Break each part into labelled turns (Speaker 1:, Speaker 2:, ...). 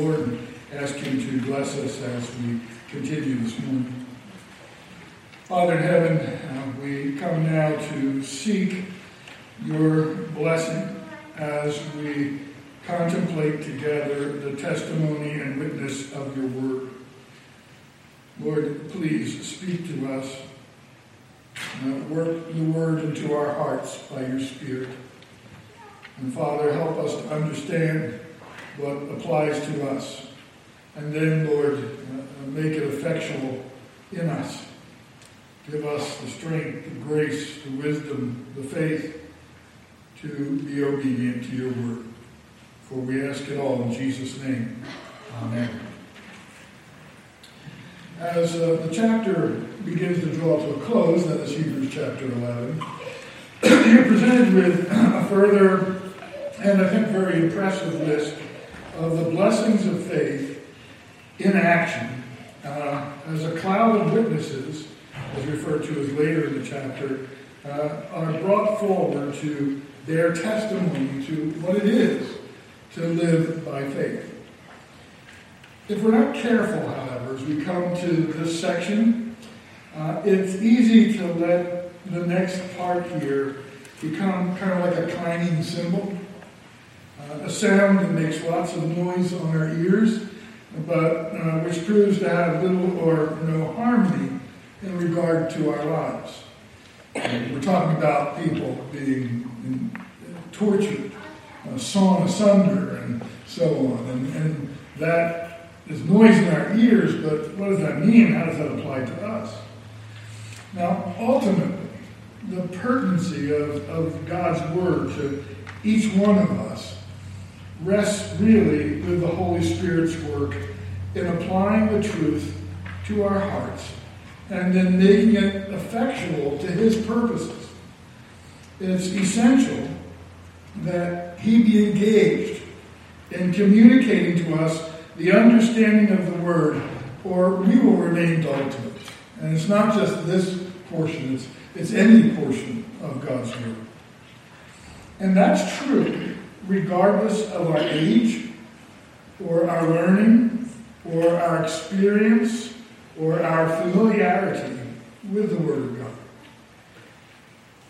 Speaker 1: Lord and ask Him to bless us as we continue this morning. Father in heaven, uh, we come now to seek your blessing as we contemplate together the testimony and witness of your word. Lord, please speak to us. Uh, work the word into our hearts by your Spirit. And Father, help us to understand what applies to us. And then, Lord, uh, make it effectual in us. Give us the strength, the grace, the wisdom, the faith to be obedient to your word. For we ask it all in Jesus' name. Amen. As uh, the chapter begins to draw to a close, that is Hebrews chapter 11, you're presented with a further and I think very impressive list of the blessings of faith in action uh, as a cloud of witnesses, as referred to as later in the chapter, uh, are brought forward to their testimony to what it is to live by faith. If we're not careful, however, as we come to this section, uh, it's easy to let the next part here become kind of like a clanging cymbal, a sound that makes lots of noise on our ears, but uh, which proves to have little or no harmony in regard to our lives. we're talking about people being tortured, uh, sawn asunder, and so on, and, and that there's noise in our ears, but what does that mean? How does that apply to us? Now, ultimately, the pertinency of, of God's Word to each one of us rests really with the Holy Spirit's work in applying the truth to our hearts and then making it effectual to His purposes. It's essential that He be engaged in communicating to us the understanding of the word, or we will remain dull to it. And it's not just this portion, it's, it's any portion of God's word. And that's true regardless of our age, or our learning, or our experience, or our familiarity with the Word of God.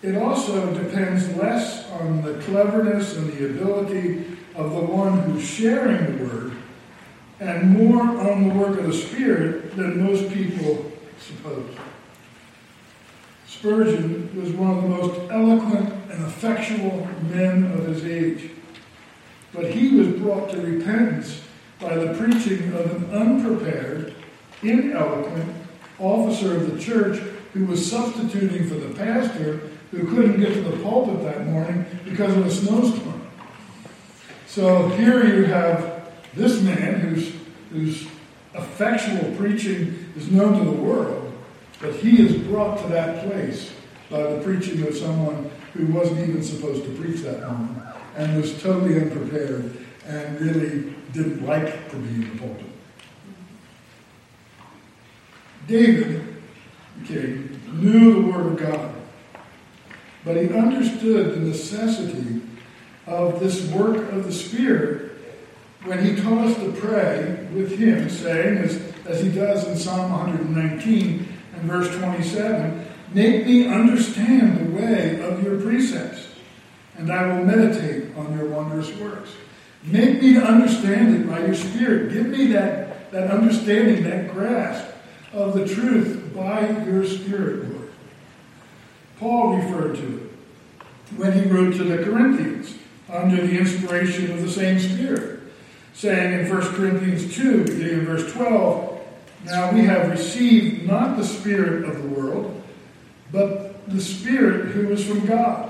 Speaker 1: It also depends less on the cleverness and the ability of the one who's sharing the Word and more on the work of the Spirit than most people suppose. Spurgeon was one of the most eloquent and effectual men of his age. But he was brought to repentance by the preaching of an unprepared, ineloquent officer of the church who was substituting for the pastor who couldn't get to the pulpit that morning because of a snowstorm. So here you have this man, whose, whose effectual preaching is known to the world, but he is brought to that place by the preaching of someone who wasn't even supposed to preach that morning and was totally unprepared and really didn't like to be in the pulpit. David, king, knew the Word of God, but he understood the necessity of this work of the Spirit when he taught us to pray with him, saying, as, as he does in Psalm 119 and verse 27, Make me understand the way of your precepts, and I will meditate on your wondrous works. Make me to understand it by your Spirit. Give me that, that understanding, that grasp of the truth by your Spirit, Lord. Paul referred to it when he wrote to the Corinthians under the inspiration of the same Spirit saying in 1 Corinthians 2, beginning in verse 12, Now we have received not the Spirit of the world, but the Spirit who is from God,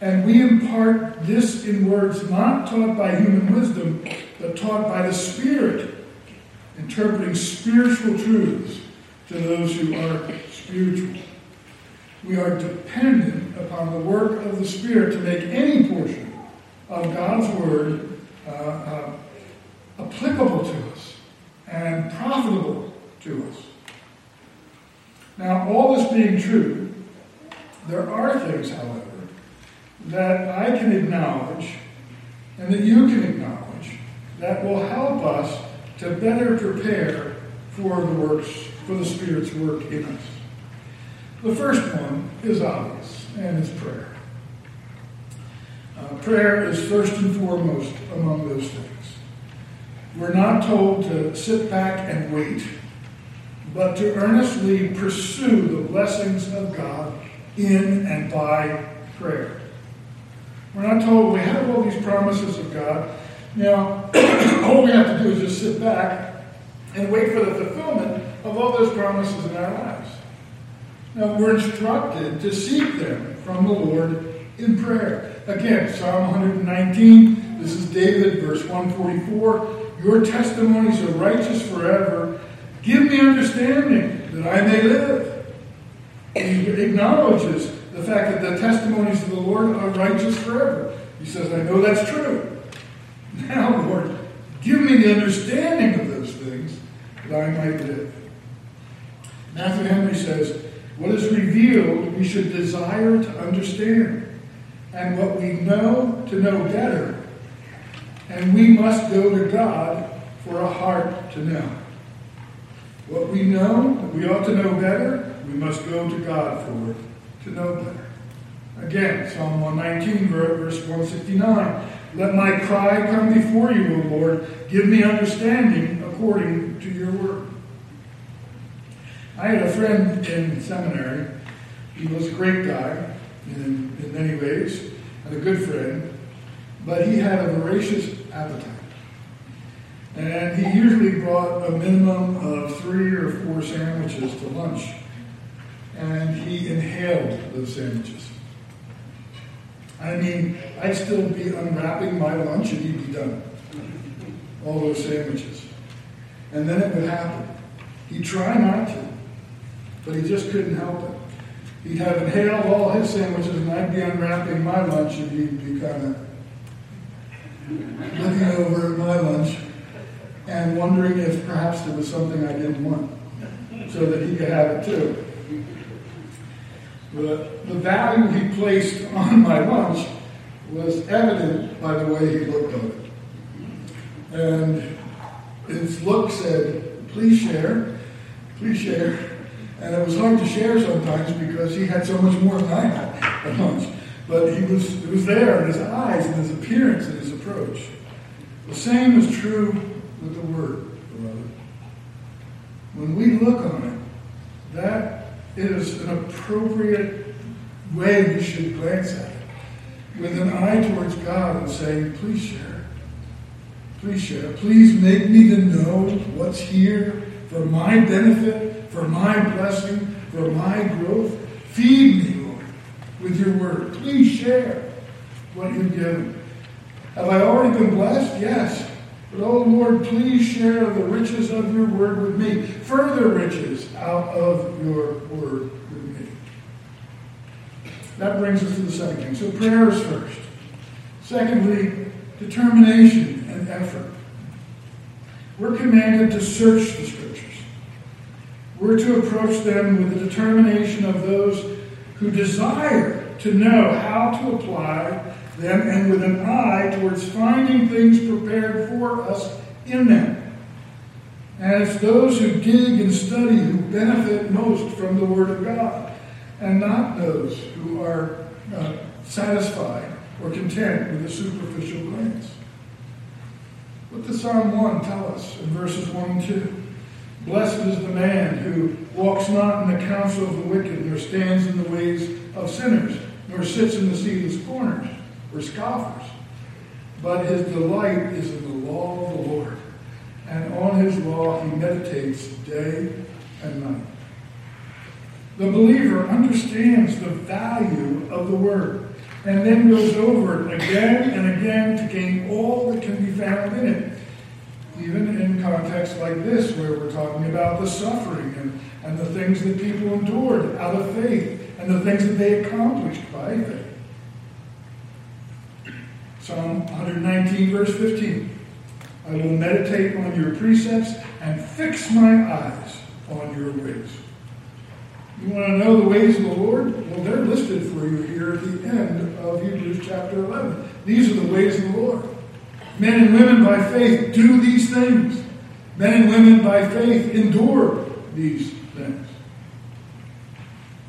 Speaker 1: And we impart this in words not taught by human wisdom, but taught by the Spirit, interpreting spiritual truths to those who are spiritual. We are dependent upon the work of the Spirit to make any portion of God's Word uh, uh, applicable to us and profitable to us. Now, all this being true, there are things, however, that I can acknowledge and that you can acknowledge that will help us to better prepare for the works, for the Spirit's work in us. The first one is obvious, and it's prayer. Uh, prayer is first and foremost among those things. We're not told to sit back and wait, but to earnestly pursue the blessings of God in and by prayer. We're not told we have all these promises of God. Now, all we have to do is just sit back and wait for the fulfillment of all those promises in our lives. Now, we're instructed to seek them from the Lord in prayer. Again, Psalm 119, this is David, verse 144. Your testimonies are righteous forever. Give me understanding that I may live. He acknowledges the fact that the testimonies of the Lord are righteous forever. He says, I know that's true. Now, Lord, give me the understanding of those things that I might live. Matthew Henry says, What is revealed, we should desire to understand. And what we know, to know better. And we must go to God for a heart to know. What we know, we ought to know better, we must go to God for it to know better. Again, Psalm 119, verse 169. Let my cry come before you, O Lord. Give me understanding according to your word. I had a friend in seminary. He was a great guy in, in many ways, and a good friend, but he had a voracious appetite. And he usually brought a minimum of three or four sandwiches to lunch. And he inhaled those sandwiches. I mean, I'd still be unwrapping my lunch and he'd be done. All those sandwiches. And then it would happen. He'd try not to, but he just couldn't help it. He'd have inhaled all his sandwiches and I'd be unwrapping my lunch and he'd be kind of looking over at my lunch and wondering if perhaps there was something I didn't want so that he could have it too. The, the value he placed on my lunch was evident by the way he looked at it. And his look said, please share, please share. And it was hard to share sometimes because he had so much more than I had at lunch. But he was, it was there in his eyes and his appearance and his approach. The same is true with the Word, beloved. When we look on it, that is an appropriate way we should glance at it. With an eye towards God and saying, please share. Please share. Please make me to know what's here for my benefit, for my blessing, for my growth. Feed me, Lord, with your word. Please share what you've given. Have I already been blessed? Yes. But, oh Lord, please share the riches of your word with me. Further riches out of your word with me. That brings us to the second thing. So, prayer is first. Secondly, determination and effort. We're commanded to search the scriptures. We're to approach them with the determination of those who desire to know how to apply them and with an eye towards finding things prepared for us in them. And it's those who dig and study who benefit most from the Word of God, and not those who are uh, satisfied or content with a superficial glance. What does Psalm 1 tell us in verses 1 and 2? Blessed is the man who walks not in the counsel of the wicked, nor stands in the ways of sinners, nor sits in the seat of scorners or scoffers. But his delight is in the law of the Lord, and on his law he meditates day and night. The believer understands the value of the word and then goes over it again and again to gain all that can be found in it. even in contexts like this, where we're talking about the suffering and, and the things that people endured out of faith and the things that they accomplished by faith. Psalm 119, verse 15. I will meditate on your precepts and fix my eyes on your ways. You want to know the ways of the Lord? Well, they're listed for you here at the end of Hebrews chapter 11. These are the ways of the Lord. Men and women by faith do these things. Men and women by faith endure these things.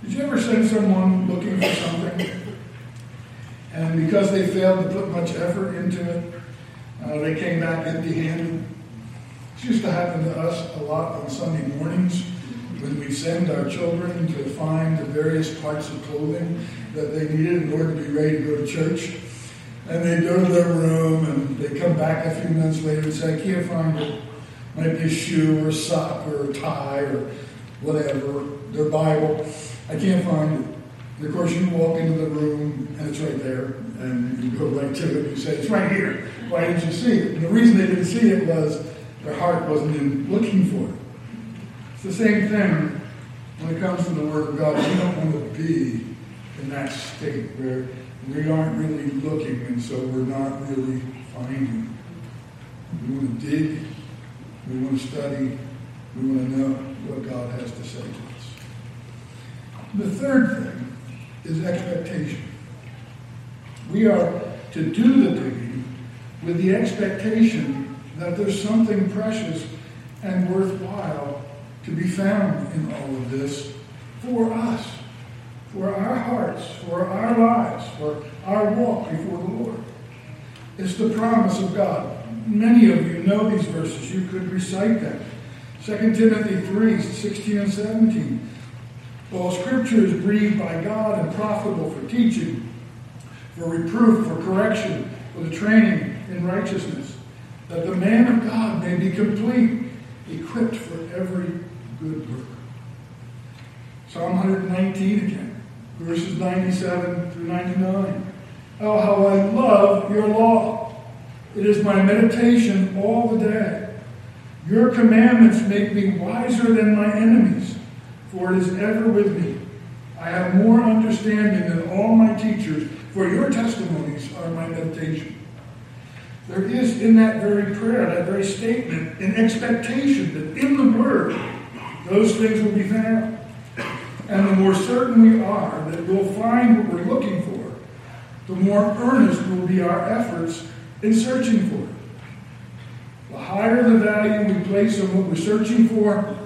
Speaker 1: Did you ever send someone looking for something? And because they failed to put much effort into it, uh, they came back empty handed. This used to happen to us a lot on Sunday mornings when we send our children to find the various parts of clothing that they needed in order to be ready to go to church. And they go to their room and they come back a few minutes later and say, I can't find it. Might be a shoe or a sock or a tie or whatever, their Bible. I can't find it. And of course, you walk into the room and it's right there, and you go right to it and you say, It's right here. Why didn't you see it? And the reason they didn't see it was their heart wasn't in looking for it. It's the same thing when it comes to the Word of God. We don't want to be in that state where we aren't really looking, and so we're not really finding. We want to dig, we want to study, we want to know what God has to say to us. The third thing is expectation. We are to do the digging with the expectation that there's something precious and worthwhile to be found in all of this for us for our hearts, for our lives, for our walk before the Lord. It's the promise of God. Many of you know these verses. You could recite them. 2 Timothy 3 16 and 17. All scripture is breathed by God and profitable for teaching, for reproof, for correction, for the training in righteousness, that the man of God may be complete, equipped for every good work. Psalm 119 again verses 97 through 99. Oh, how I love your law. It is my meditation all the day. Your commandments make me wiser than my enemies, for it is ever with me. I have more understanding than all my teachers, for your testimonies are my meditation. There is in that very prayer, that very statement, an expectation that in the Word, those things will be found. And the more certain we are that we'll find what we're looking for, the more earnest will be our efforts in searching for it. The higher the value we place on what we're searching for,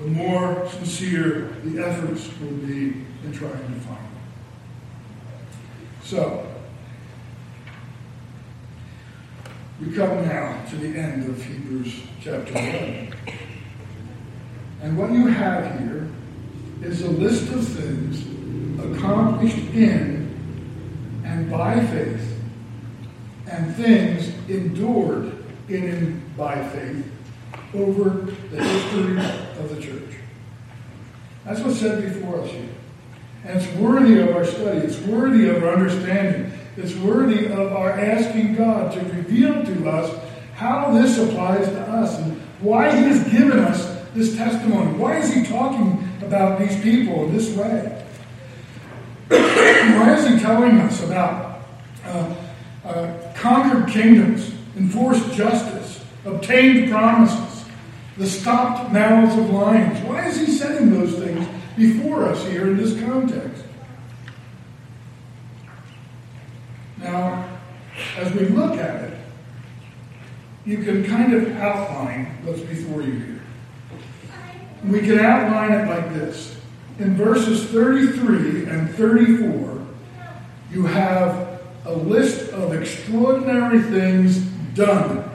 Speaker 1: the more sincere the efforts will be in trying to find it. So, we come now to the end of Hebrews chapter 11. And what you have here is a list of things accomplished in and by faith, and things endured in and by faith over the history of the church. That's what's said before us here. And it's worthy of our study. It's worthy of our understanding. It's worthy of our asking God to reveal to us how this applies to us and why He has given us this testimony. Why is He talking about these people in this way? Why is he telling us about uh, uh, conquered kingdoms, enforced justice, obtained promises, the stopped mouths of lions? Why is he setting those things before us here in this context? Now, as we look at it, you can kind of outline what's before you here. We can outline it like this. In verses 33 and 34, you have a list of extraordinary things done.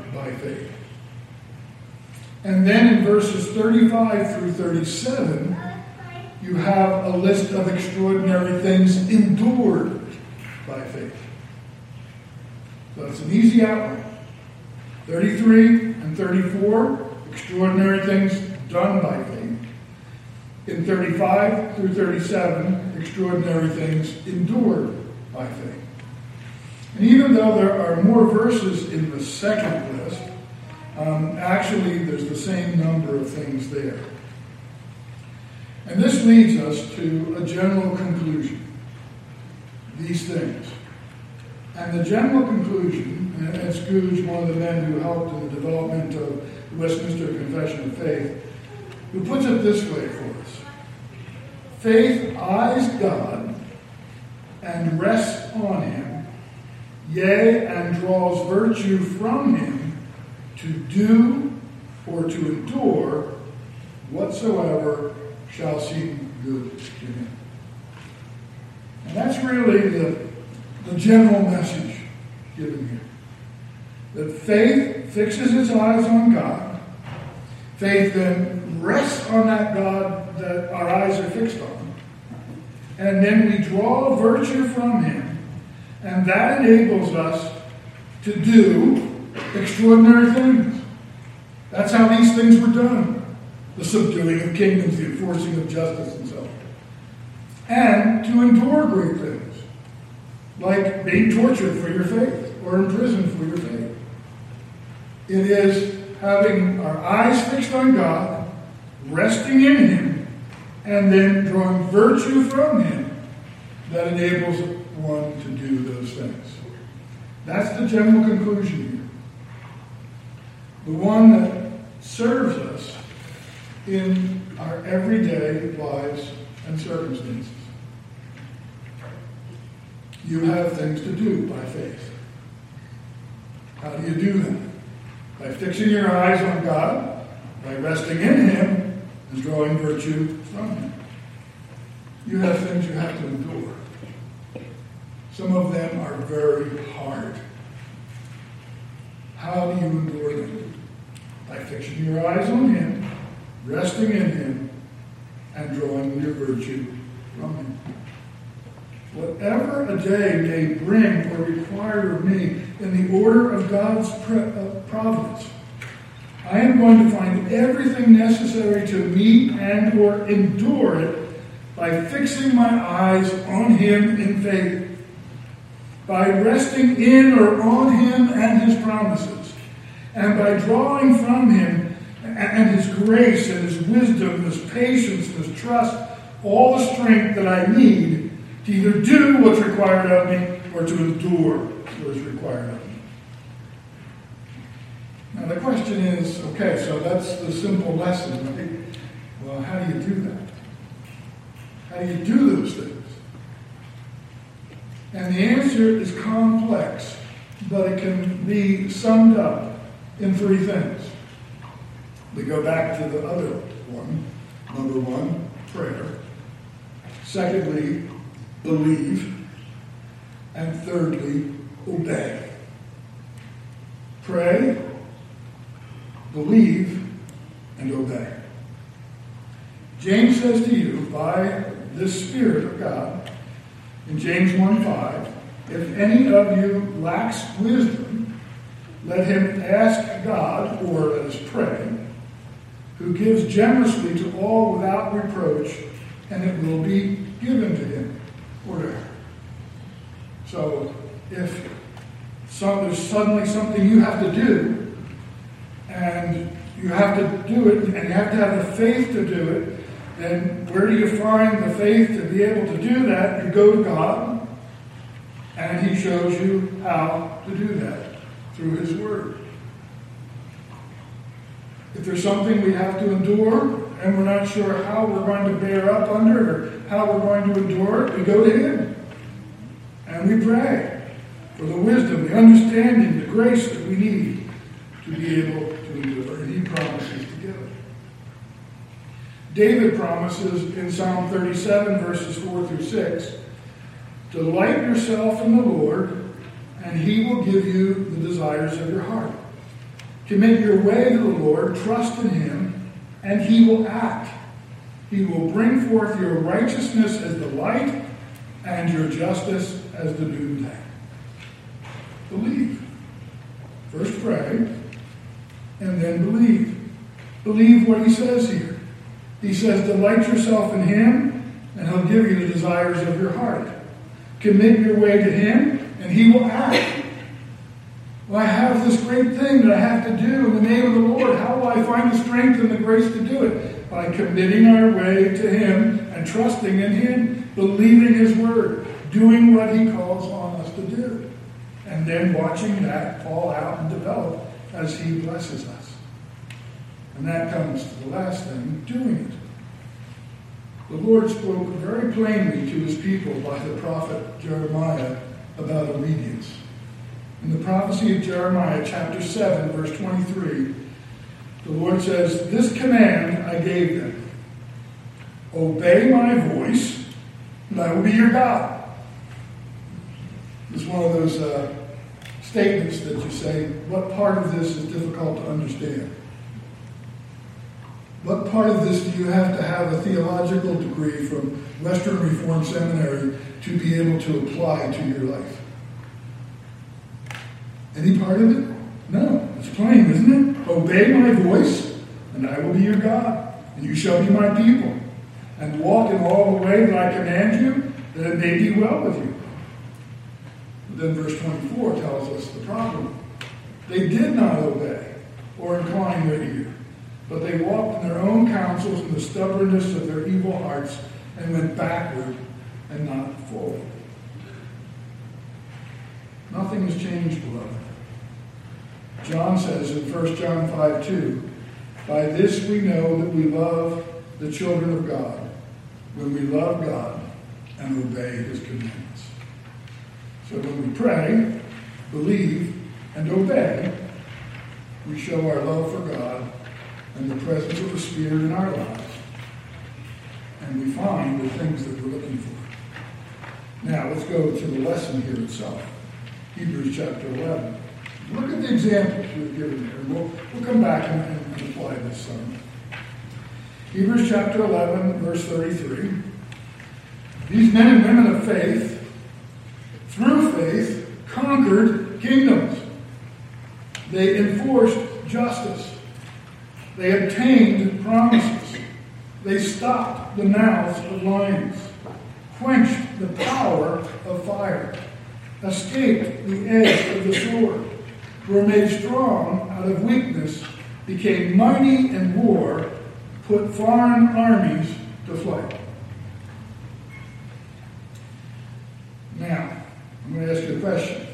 Speaker 1: And then in verses 35 through 37, you have a list of extraordinary things endured by faith. So it's an easy outline. 33 and 34, extraordinary things done by faith. In 35 through 37, extraordinary things endured by faith. And even though there are more verses in the second list, Um, actually, there's the same number of things there. And this leads us to a general conclusion. These things. And the general conclusion, and Scrooge, one of the men who helped in the development of the Westminster Confession of Faith, who puts it this way for us Faith eyes God and rests on him, yea, and draws virtue from him to do or to endure whatsoever shall seem good to him. And that's really the, the general message given here. That faith fixes its eyes on God. Faith then rests on that God that our eyes are fixed on. And then we draw virtue from Him. And that enables us to do extraordinary things. That's how these things were done the subduing of kingdoms, the enforcing of justice, and so on. And to endure great things, like being tortured for your faith or imprisoned for your faith. It is having our eyes fixed on God, resting in Him, and then drawing virtue from Him that enables one to do those things. That's the general conclusion here. The one that serves us in our everyday lives and circumstances. You have things to do by faith. How do you do that? By fixing your eyes on God, by resting in Him, and drawing virtue from Him. You have things you have to endure. Some of them are very hard. How do you endure them? By fixing your eyes on Him resting in Him, and drawing your virtue from Him. Whatever a day may bring or require of me in the order of God's uh, providence, I am going to find everything necessary to meet and or endure it by fixing my eyes on Him in faith, by resting in or on Him and His promises, and by drawing from Him and His grace and His wisdom, His patience, His trust, all the strength that I need to either do what's required of me or to endure what is required of me. Now the question is, okay, so that's the simple lesson. Right? Well, how do you do that? How do you do those things? And the answer is complex, but it can be summed up in three things. We go back to the other one. Number one, prayer. Secondly, believe. And thirdly, obey. Pray, believe, and obey. James says to you, by the Spirit of God, in James 1 5, if any of you lacks wisdom, let him ask God, or let us pray who gives generously to all without reproach, and it will be given to him or to her. So if there's suddenly something you have to do, and you have to do it, and you have to have the faith to do it, then where do you find the faith to be able to do that? You go to God, and He shows you how to do that through His Word. If there's something we have to endure and we're not sure how we're going to bear up under or how we're going to endure it, we go to Him. And we pray for the wisdom, the understanding, the grace that we need to be able to endure. And He promises to give it. David promises in Psalm 37, verses 4 through 6 Delight yourself in the Lord, and He will give you the desires of your heart. Commit your way to the Lord, trust in Him, and He will act. He will bring forth your righteousness as the light and your justice as the noonday. Believe. First pray, and then believe. Believe what He says here. He says, Delight yourself in Him, and He'll give you the desires of your heart. Commit your way to Him, and He will act. Well, I have this great thing that I have to do in the name of the Lord. How will I find the strength and the grace to do it? By committing our way to Him and trusting in Him, believing His word, doing what He calls on us to do, and then watching that fall out and develop as He blesses us. And that comes to the last thing doing it. The Lord spoke very plainly to His people by the prophet Jeremiah about obedience. In the prophecy of Jeremiah, chapter 7, verse 23, the Lord says, This command I gave them obey my voice, and I will be your God. It's one of those uh, statements that you say, What part of this is difficult to understand? What part of this do you have to have a theological degree from Western Reformed Seminary to be able to apply to your life? Any part of it? No. It's plain, isn't it? Obey my voice, and I will be your God, and you shall be my people. And walk in all the way that I command you, that it may be well with you. But then verse 24 tells us the problem. They did not obey or incline their ear, but they walked in their own counsels and the stubbornness of their evil hearts and went backward and not forward. Nothing has changed, beloved. John says in 1 John 5 2, By this we know that we love the children of God, when we love God and obey his commandments. So when we pray, believe, and obey, we show our love for God and the presence of the Spirit in our lives. And we find the things that we're looking for. Now, let's go to the lesson here itself. Hebrews chapter 11. Look at the examples we've given here. We'll, we'll come back and, and apply this some. Hebrews chapter 11, verse 33. These men and women of faith, through faith, conquered kingdoms. They enforced justice. They obtained promises. They stopped the mouths of lions, quenched the power of fire, escaped the edge of the sword were made strong out of weakness, became mighty in war, put foreign armies to flight. Now, I'm going to ask you a question.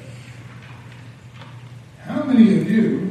Speaker 1: How many of you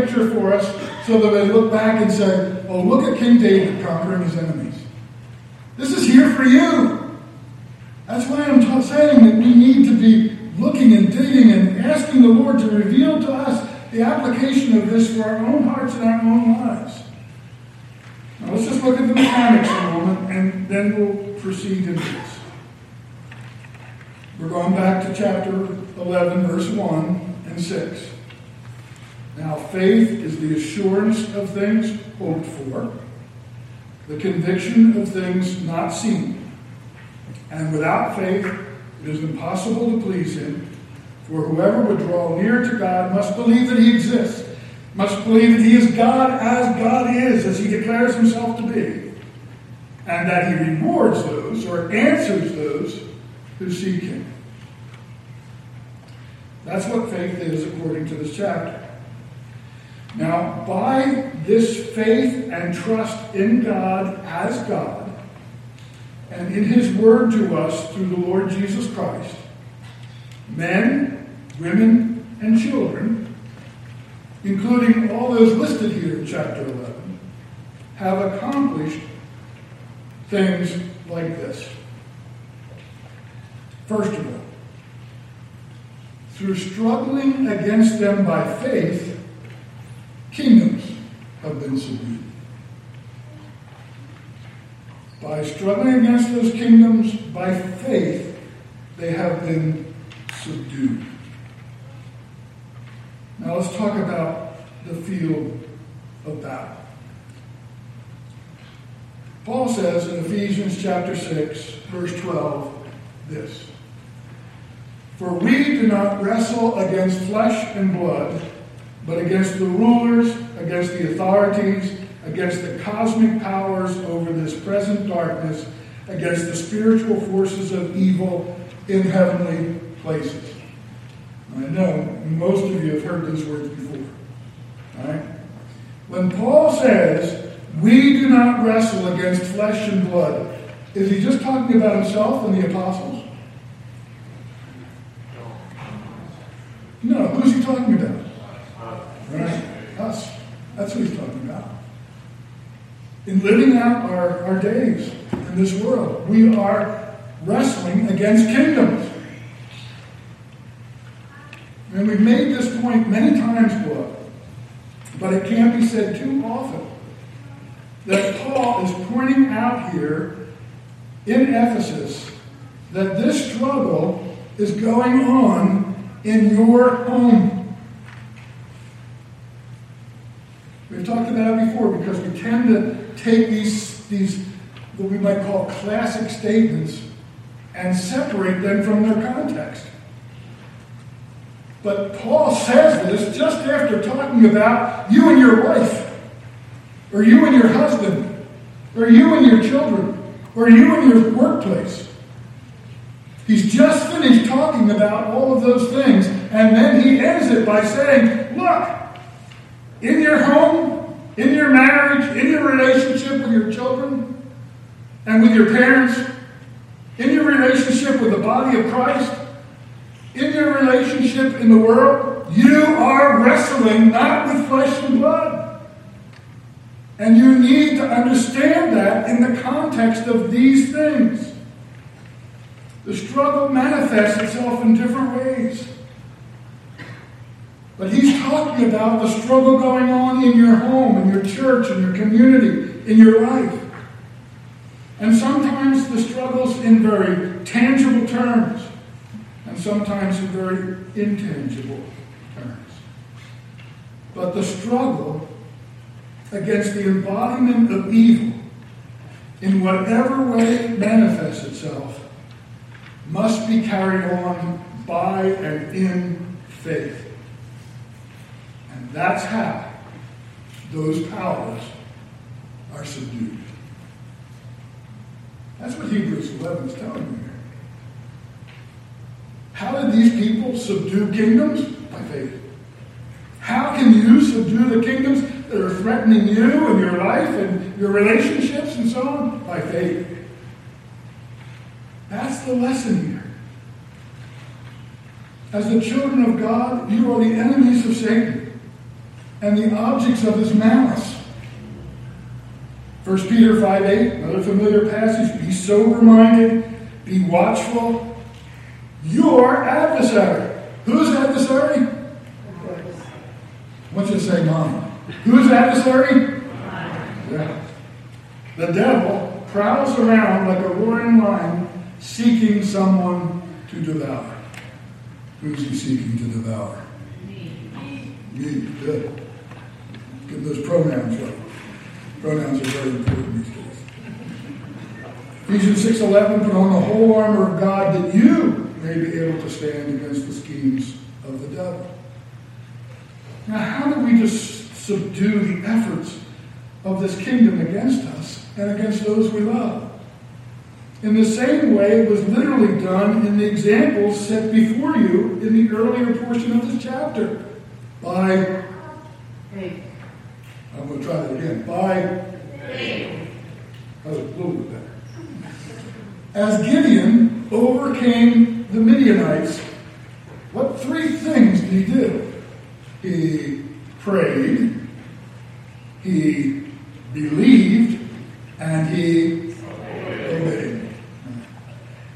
Speaker 1: picture for us so that they look back and say, oh, look at King David conquering his enemies. This is here for you. That's why I'm t- saying that we need to be looking and digging and asking the Lord to reveal to us the application of this for our own hearts and our own lives. Now let's just look at the mechanics for a moment and then we'll proceed into this. We're going back to chapter 11, verse 1 and 6. Now, faith is the assurance of things hoped for, the conviction of things not seen. And without faith, it is impossible to please Him. For whoever would draw near to God must believe that He exists, must believe that He is God as God is, as He declares Himself to be, and that He rewards those or answers those who seek Him. That's what faith is according to this chapter. Now, by this faith and trust in God as God, and in His Word to us through the Lord Jesus Christ, men, women, and children, including all those listed here in chapter 11, have accomplished things like this. First of all, through struggling against them by faith, kingdoms have been subdued. By struggling against those kingdoms by faith, they have been subdued. Now let's talk about the field of battle. Paul says in Ephesians chapter 6, verse 12, this For we do not wrestle against flesh and blood, but against the rulers, against the authorities, against the cosmic powers over this present darkness, against the spiritual forces of evil in heavenly places. I know most of you have heard those words before. All right? When Paul says, we do not wrestle against flesh and blood, is he just talking about himself and the apostles? No, who's he talking about? That's what he's talking about. In living out our, our days in this world, we are wrestling against kingdoms. And we've made this point many times, beloved, but it can't be said too often that Paul is pointing out here in Ephesus that this struggle is going on in your home. We've talked about it before because we tend to take these, these what we might call classic statements and separate them from their context. But Paul says this just after talking about you and your wife, or you and your husband, or you and your children, or you and your workplace. He's just finished talking about all of those things, and then he ends it by saying, Look, in your home, in your marriage, in your relationship with your children and with your parents, in your relationship with the body of Christ, in your relationship in the world, you are wrestling not with flesh and blood. And you need to understand that in the context of these things. The struggle manifests itself in different ways. But he's talking about the struggle going on in your home, in your church, in your community, in your life. And sometimes the struggle's in very tangible terms and sometimes in very intangible terms. But the struggle against the embodiment of evil, in whatever way it manifests itself, must be carried on by and in faith. That's how those powers are subdued. That's what Hebrews 11 is telling you. How did these people subdue kingdoms? By faith. How can you subdue the kingdoms that are threatening you and your life and your relationships and so on? By faith. That's the lesson here. As the children of God, you are the enemies of Satan and the objects of his malice. 1 Peter 5 8, another familiar passage. Be sober minded, be watchful. Your adversary. Whose adversary? I want you to say mine. Whose adversary? Yeah. The devil prowls around like a roaring lion seeking someone to devour. Who's he seeking to devour? Me. Me. Good. Get those pronouns right. Pronouns are very important these days. Ephesians 6.11, put on the whole armor of God that you may be able to stand against the schemes of the devil. Now, how do we just subdue the efforts of this kingdom against us and against those we love? In the same way, it was literally done in the examples set before you in the earlier portion of this chapter. By faith. I'm going to try that again. By. That was a little bit better. As Gideon overcame the Midianites, what three things did he do? He prayed, he believed, and he obeyed.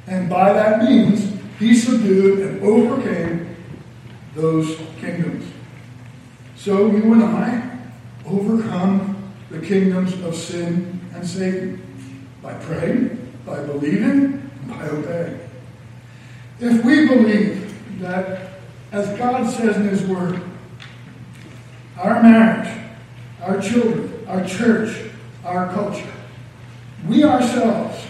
Speaker 1: And by that means, he subdued and overcame those kingdoms. So you and I overcome the kingdoms of sin and Satan by praying, by believing, and by obeying. If we believe that, as God says in His Word, our marriage, our children, our church, our culture. We ourselves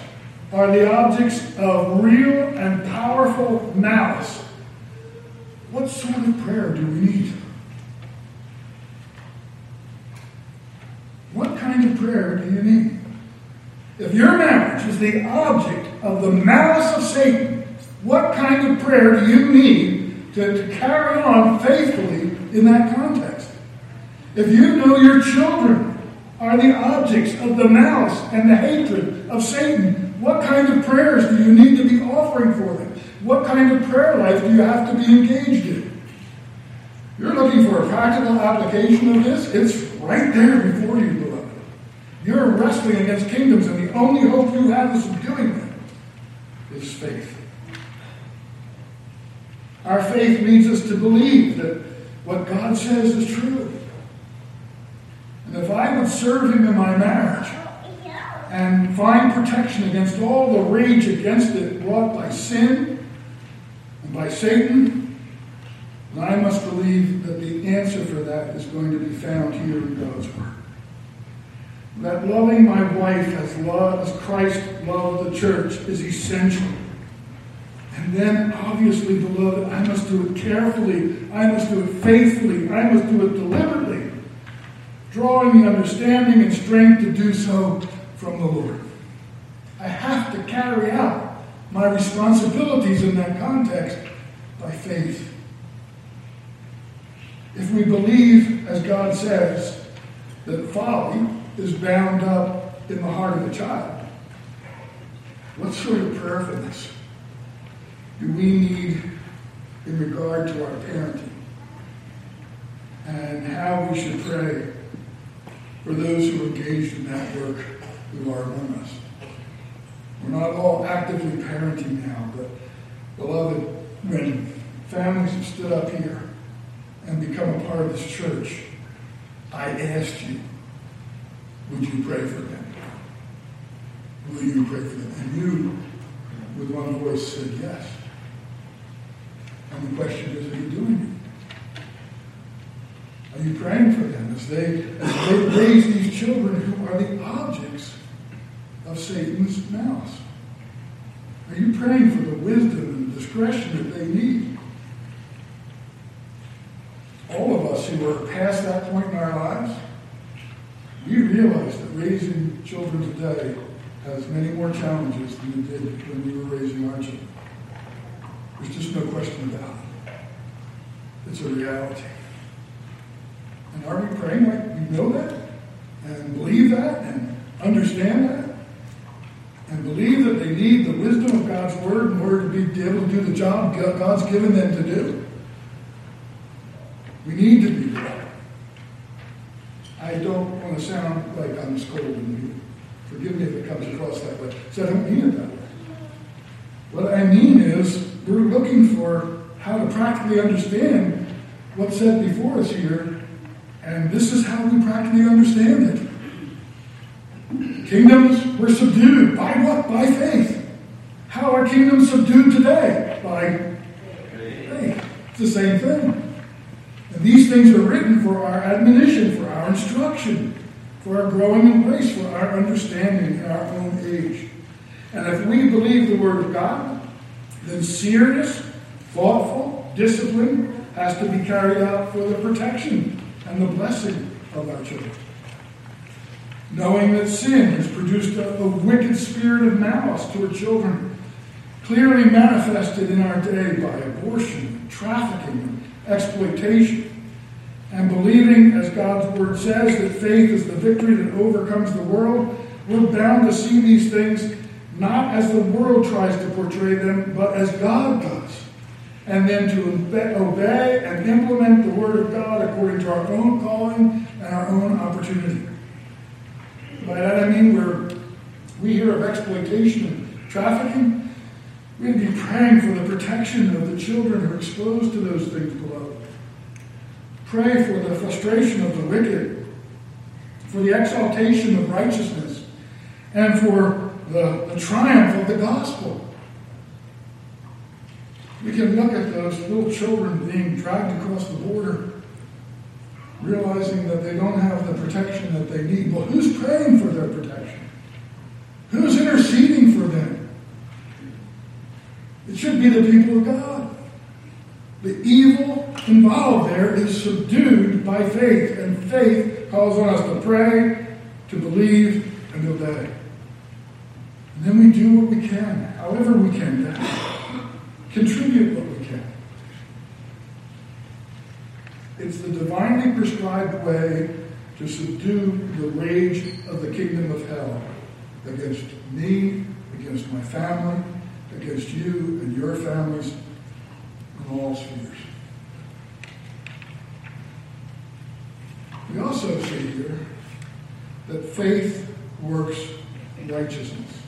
Speaker 1: are the objects of real and powerful malice. What sort of prayer do we need? Of prayer do you need? If your marriage is the object of the malice of Satan, what kind of prayer do you need to, to carry on faithfully in that context? If you know your children are the objects of the malice and the hatred of Satan, what kind of prayers do you need to be offering for them? What kind of prayer life do you have to be engaged in? You're looking for a practical application of this? It's right there before you. You're wrestling against kingdoms, and the only hope you have is doing that is faith. Our faith leads us to believe that what God says is true. And if I would serve Him in my marriage and find protection against all the rage against it brought by sin and by Satan, then I must believe that the answer for that is going to be found here in God's Word. That loving my wife as, love, as Christ loved the church is essential. And then, obviously, beloved, I must do it carefully. I must do it faithfully. I must do it deliberately, drawing the understanding and strength to do so from the Lord. I have to carry out my responsibilities in that context by faith. If we believe, as God says, that folly is bound up in the heart of the child, what sort of prayerfulness do we need in regard to our parenting? And how we should pray for those who are engaged in that work who are among us. We're not all actively parenting now, but beloved, when families have stood up here and become a part of this church, I asked you, would you pray for them? Will you pray for them? And you, with one voice, said yes. And the question is, are you doing it? Are you praying for them as they, as they raise these children who are the objects of Satan's malice? Are you praying for the wisdom and the discretion that they need? All of us who are past that point in our lives, we realize that raising children today has many more challenges than it did when we were raising our children. There's just no question about it. It's a reality. And are we praying like we know that? And believe that? And understand that? And believe that they need the wisdom of God's Word in order to be able to do the job God's given them to do? We need to be that. I don't want to sound like I'm scolding you. Forgive me if it comes across that way. So I don't mean it that way. What I mean is, we're looking for how to practically understand what's said before us here, and this is how we practically understand it. Kingdoms were subdued by what? By faith. How are kingdoms subdued today? By faith. It's the same thing. And these things are written for our admonition, for our instruction, for our growing in grace, for our understanding in our own age. And if we believe the Word of God, then serious, thoughtful discipline has to be carried out for the protection and the blessing of our children. Knowing that sin has produced a, a wicked spirit of malice toward children, clearly manifested in our day by abortion, trafficking, exploitation, and believing, as God's Word says, that faith is the victory that overcomes the world, we're bound to see these things not as the world tries to portray them, but as God does. And then to obey and implement the Word of God according to our own calling and our own opportunity. By that I mean we're, we hear of exploitation and trafficking. We'd be praying for the protection of the children who are exposed to those things below. Pray for the frustration of the wicked, for the exaltation of righteousness, and for the, the triumph of the gospel. We can look at those little children being dragged across the border realizing that they don't have the protection that they need. Well, who's praying for their protection? Who's interceding for them? It should be the people of God. The evil involved there is subdued by faith, and faith calls on us to pray, to believe, and obey. And then we do what we can, however we can, to contribute what we can. It's the divinely prescribed way to subdue the rage of the kingdom of hell against me, against my family, against you and your families in all spheres. We also see here that faith works righteousness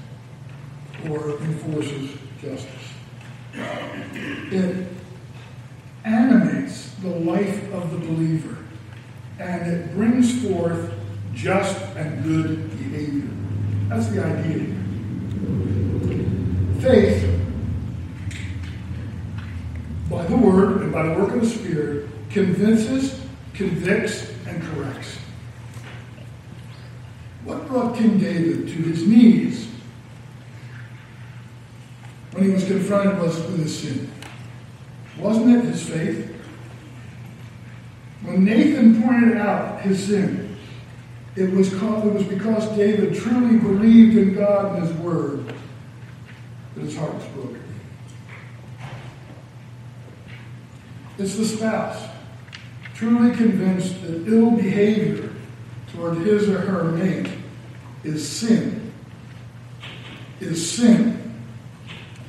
Speaker 1: or enforces justice. It animates the life of the believer and it brings forth just and good behavior. That's the idea. Faith, by the Word and by the work of the Spirit, convinces, convicts, and corrects. What brought King David to his knees he was with his sin? Wasn't it his faith? When Nathan pointed out his sin, it was, called, it was because David truly believed in God and his word that his heart was broken. It's the spouse, truly convinced that ill behavior toward his or her mate is sin. Is sin.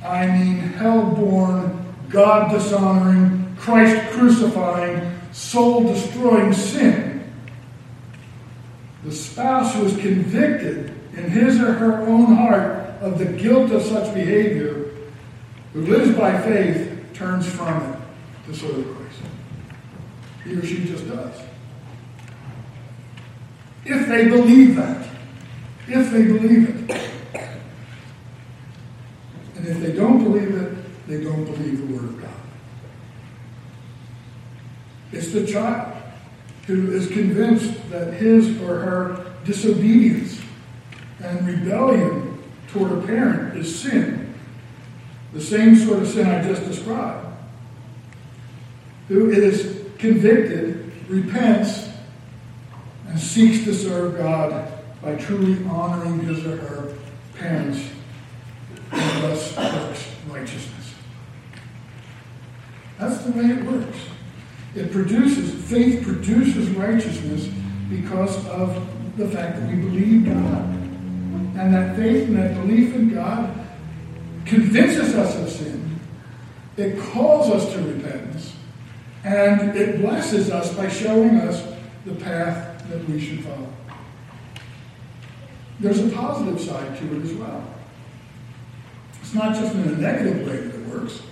Speaker 1: I mean, hell born, God dishonoring, Christ crucifying, soul destroying sin. The spouse who is convicted in his or her own heart of the guilt of such behavior, who lives by faith, turns from it to serve Christ. He or she just does. If they believe that. If they believe it. And if they don't believe it, they don't believe the Word of God. It's the child who is convinced that his or her disobedience and rebellion toward a parent is sin. The same sort of sin I just described. Who is convicted, repents, and seeks to serve God by truly honoring his or her parents righteousness. That's the way it works. It produces, faith produces righteousness because of the fact that we believe God. And that faith and that belief in God convinces us of sin. It calls us to repentance. And it blesses us by showing us the path that we should follow. There's a positive side to it as well. It's not just in a negative way that it works.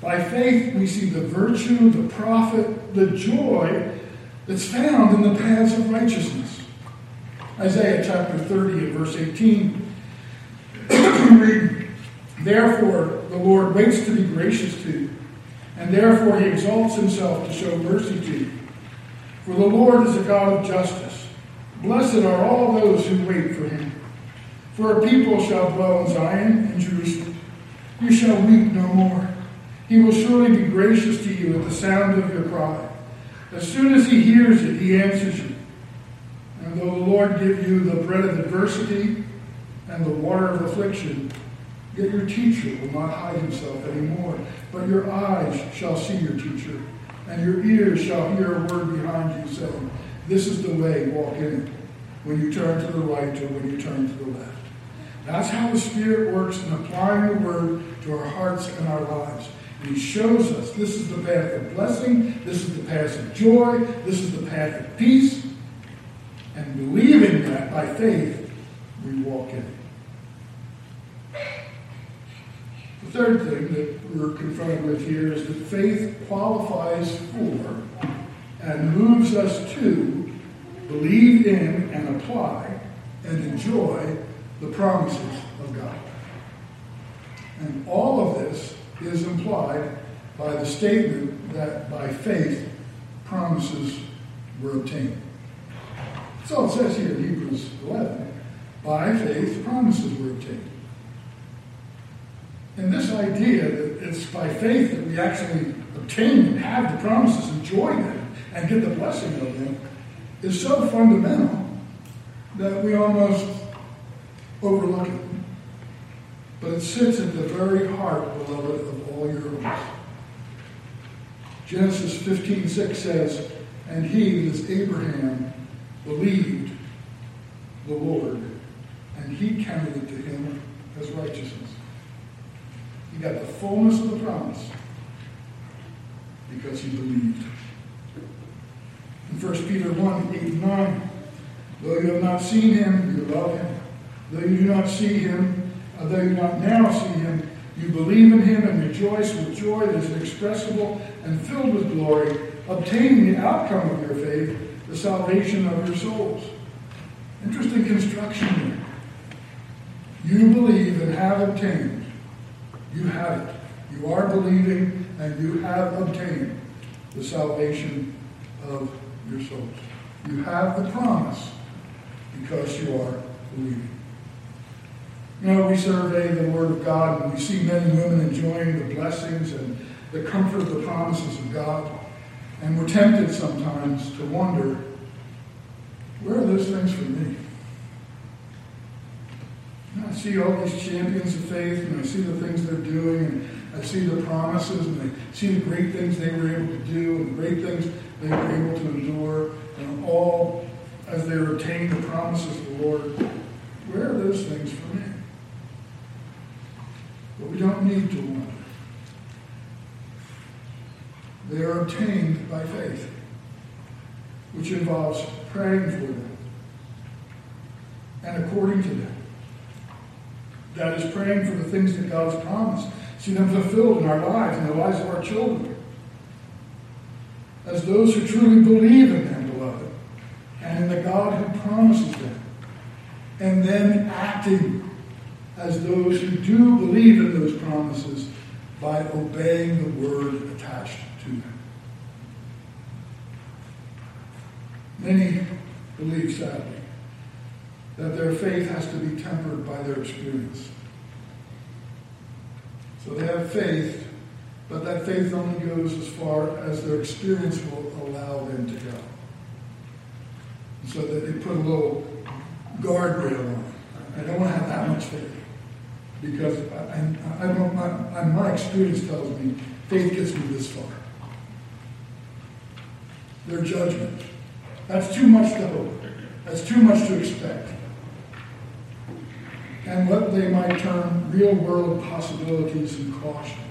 Speaker 1: By faith, we see the virtue, the profit, the joy that's found in the paths of righteousness. Isaiah chapter 30 and verse 18. read, Therefore, the Lord waits to be gracious to you, and therefore he exalts himself to show mercy to you. For the Lord is a God of justice. Blessed are all those who wait for him. For a people shall dwell in Zion and Jerusalem. You shall weep no more. He will surely be gracious to you at the sound of your cry. As soon as he hears it, he answers you. And though the Lord give you the bread of adversity and the water of affliction, yet your teacher will not hide himself anymore, but your eyes shall see your teacher, and your ears shall hear a word behind you saying, This is the way, walk in it, when you turn to the right or when you turn to the left. That's how the Spirit works in applying the word to our hearts and our lives. And he shows us this is the path of blessing, this is the path of joy, this is the path of peace. And believing that by faith, we walk in it. The third thing that we're confronted with here is that faith qualifies for and moves us to believe in and apply and enjoy the promises of God. And all of this is implied by the statement that by faith promises were obtained. All it says here in Hebrews 11. By faith, promises were obtained. And this idea that it's by faith that we actually obtain and have the promises, enjoy them, and get the blessing of them is so fundamental that we almost overlook it. But it sits at the very heart, beloved, of all your hopes. Genesis 15 6 says, And he, this Abraham, believed the Lord, and he counted it to him as righteousness. He got the fullness of the promise because he believed. In 1 Peter 1 8 and 9, though you have not seen him, you love him. Though you do not see him, though you do not now see him, you believe in him and rejoice with joy that is inexpressible and filled with glory, obtaining the outcome of your faith, the salvation of your souls. Interesting construction here. You believe and have obtained. You have it. You are believing and you have obtained the salvation of your souls. You have the promise because you are believing. You know, we survey the Word of God and we see men and women enjoying the blessings and the comfort of the promises of God. And we're tempted sometimes to wonder where are those things for me? And I see all these champions of faith and I see the things they're doing and I see the promises and I see the great things they were able to do and the great things they were able to endure and all as they obtain the promises of the Lord. Where are those things for me? But we don't need to wonder. They are obtained by faith, which involves praying for them and according to them. That is praying for the things that God has promised, see them fulfilled in our lives and the lives of our children. As those who truly believe in them, beloved, and in the God who promises them, and then acting as those who do believe in those promises by obeying the word attached to them. Many believe, sadly, that their faith has to be tempered by their experience. So they have faith, but that faith only goes as far as their experience will allow them to go. So that they put a little guardrail on it. I don't want to have that much faith because I, I, I don't, my, my experience tells me faith gets me this far. Their judgment. That's too much to hope. That's too much to expect. And what they might term real world possibilities and cautions.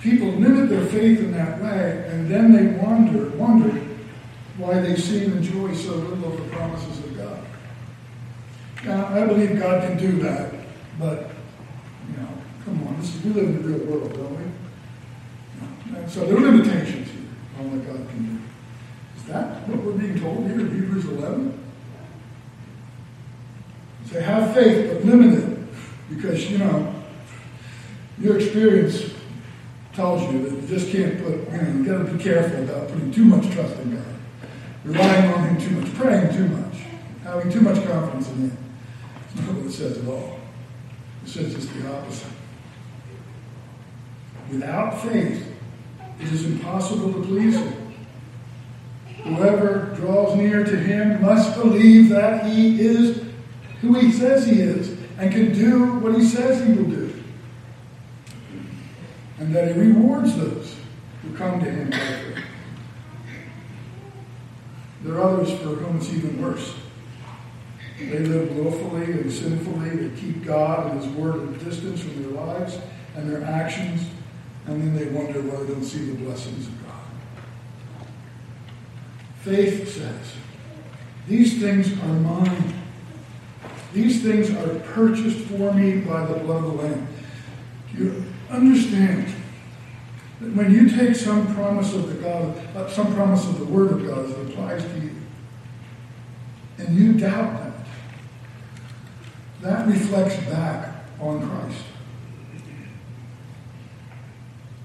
Speaker 1: People limit their faith in that way, and then they wonder, wonder why they seem to enjoy so little of the promises of God. Now, I believe God can do that, but, you know, come on, this is, we live in the real world, don't we? So there are limitations here on what God can do. Is that what we're being told here in Hebrews 11? Say, have faith, but limit it. Because, you know, your experience tells you that you just can't put, you know, you got to be careful about putting too much trust in God. Relying on Him too much, praying too much, having too much confidence in Him. That's not what it says at all. It says just the opposite. Without faith, it is impossible to please Him. Whoever draws near to Him must believe that He is who He says He is and can do what He says He will do. And that He rewards those who come to Him by faith. There are others for whom it's even worse. They live willfully and sinfully. They keep God and His Word at a distance from their lives and their actions, and then they wonder why they don't see the blessings of God. Faith says, These things are mine. These things are purchased for me by the blood of the Lamb. Do you understand that when you take some promise of the God, uh, some promise of the Word of God it applies to you, and you doubt that, that reflects back on Christ.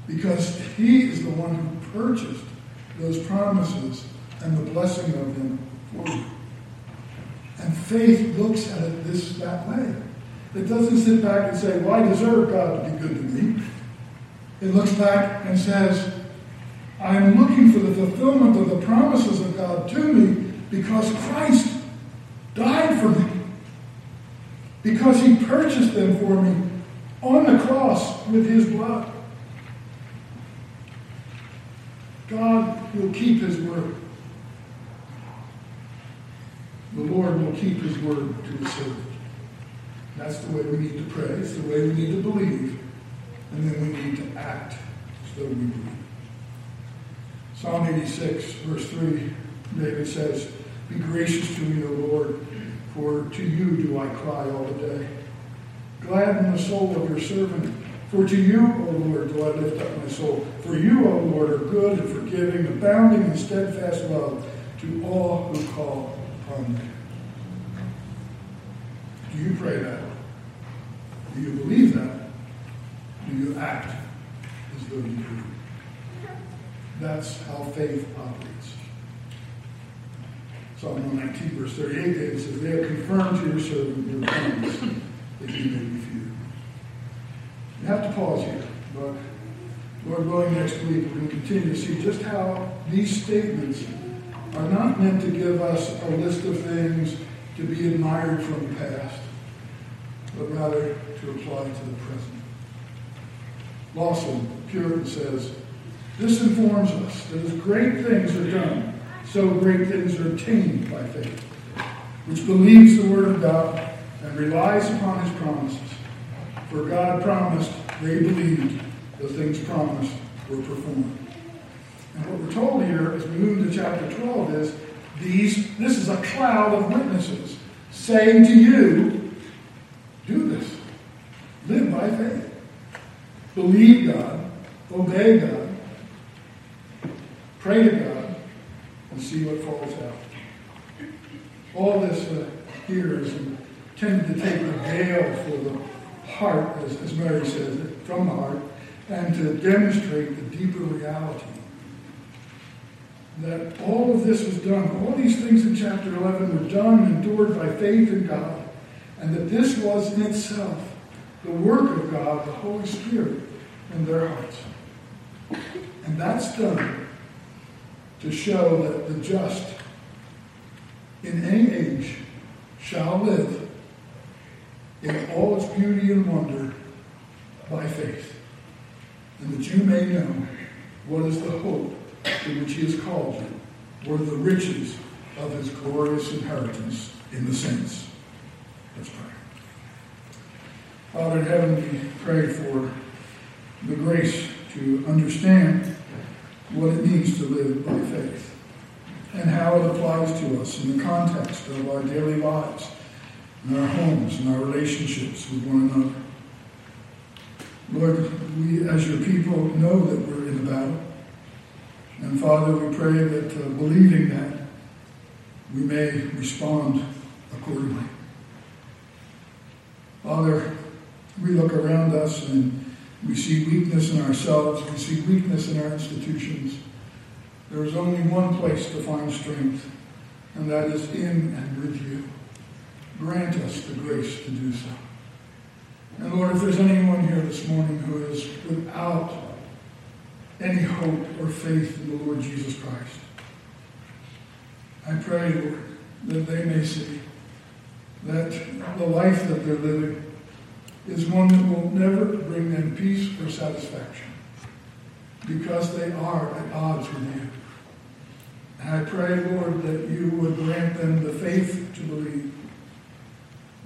Speaker 1: Because He is the one who purchased those promises and the blessing of them for you. And faith looks at it this that way. It doesn't sit back and say, Well, I deserve God to be good to me. It looks back and says, I am looking for the fulfillment of the promises of God to me because Christ died for me. Because he purchased them for me on the cross with his blood. God will keep his word. The Lord will keep his word to his servant. That's the way we need to pray. It's the way we need to believe. And then we need to act as though we believe. Psalm 86, verse 3, David says, Be gracious to me, O Lord, for to you do I cry all the day. Gladden the soul of your servant, for to you, O Lord, do I lift up my soul. For you, O Lord, are good and forgiving, abounding in steadfast love to all who call upon you. Do you pray that? Do you believe that? You act as though you do? That's how faith operates. Psalm 119, verse 38, David says, They have confirmed to your servant your promise that you may be few. You have to pause here, but Lord willing, next week we're going to continue to see just how these statements are not meant to give us a list of things to be admired from the past, but rather to apply to the present. Lawson, Puritan, says, This informs us that as great things are done, so great things are attained by faith, which believes the Word of God and relies upon His promises. For God promised, they believed, the things promised were performed. And what we're told here as we move into chapter 12 is these, this is a cloud of witnesses saying to you, do this. Live by faith. Believe God. Obey God. Pray to God and see what falls out. All this uh, here is intended to take the veil for the heart, as, as Mary says, from the heart, and to demonstrate the deeper reality that all of this was done, all these things in chapter 11 were done and endured by faith in God, and that this was in itself the work of God, the Holy Spirit, in their hearts. And that's done to show that the just in any age shall live in all its beauty and wonder by faith, and that you may know what is the hope to which he has called you, are the riches of his glorious inheritance in the saints. Let's pray. Father in heaven, we pray for the grace to understand what it means to live by faith and how it applies to us in the context of our daily lives, in our homes, in our relationships with one another. Lord, we as your people know that we're in a battle. And Father, we pray that uh, believing that, we may respond accordingly. Father, we look around us and we see weakness in ourselves, we see weakness in our institutions. There is only one place to find strength, and that is in and with you. Grant us the grace to do so. And Lord, if there's anyone here this morning who is without any hope or faith in the Lord Jesus Christ, I pray, Lord, that they may see that the life that they're living is one that will never bring them peace or satisfaction because they are at odds with you. And I pray, Lord, that you would grant them the faith to believe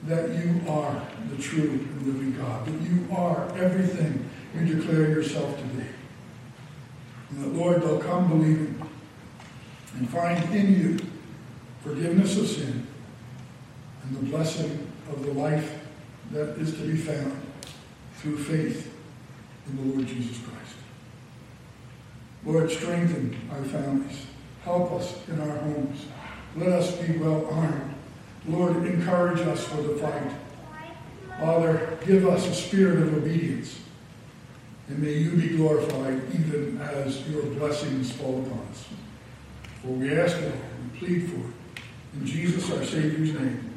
Speaker 1: that you are the true and living God, that you are everything you declare yourself to be. And that, Lord, they'll come believing and find in you forgiveness of sin and the blessing of the life that is to be found through faith in the Lord Jesus Christ. Lord, strengthen our families. Help us in our homes. Let us be well armed. Lord, encourage us for the fight. Father, give us a spirit of obedience. and may you be glorified even as your blessings fall upon us. For we ask it, we plead for it. In Jesus, our Savior's name.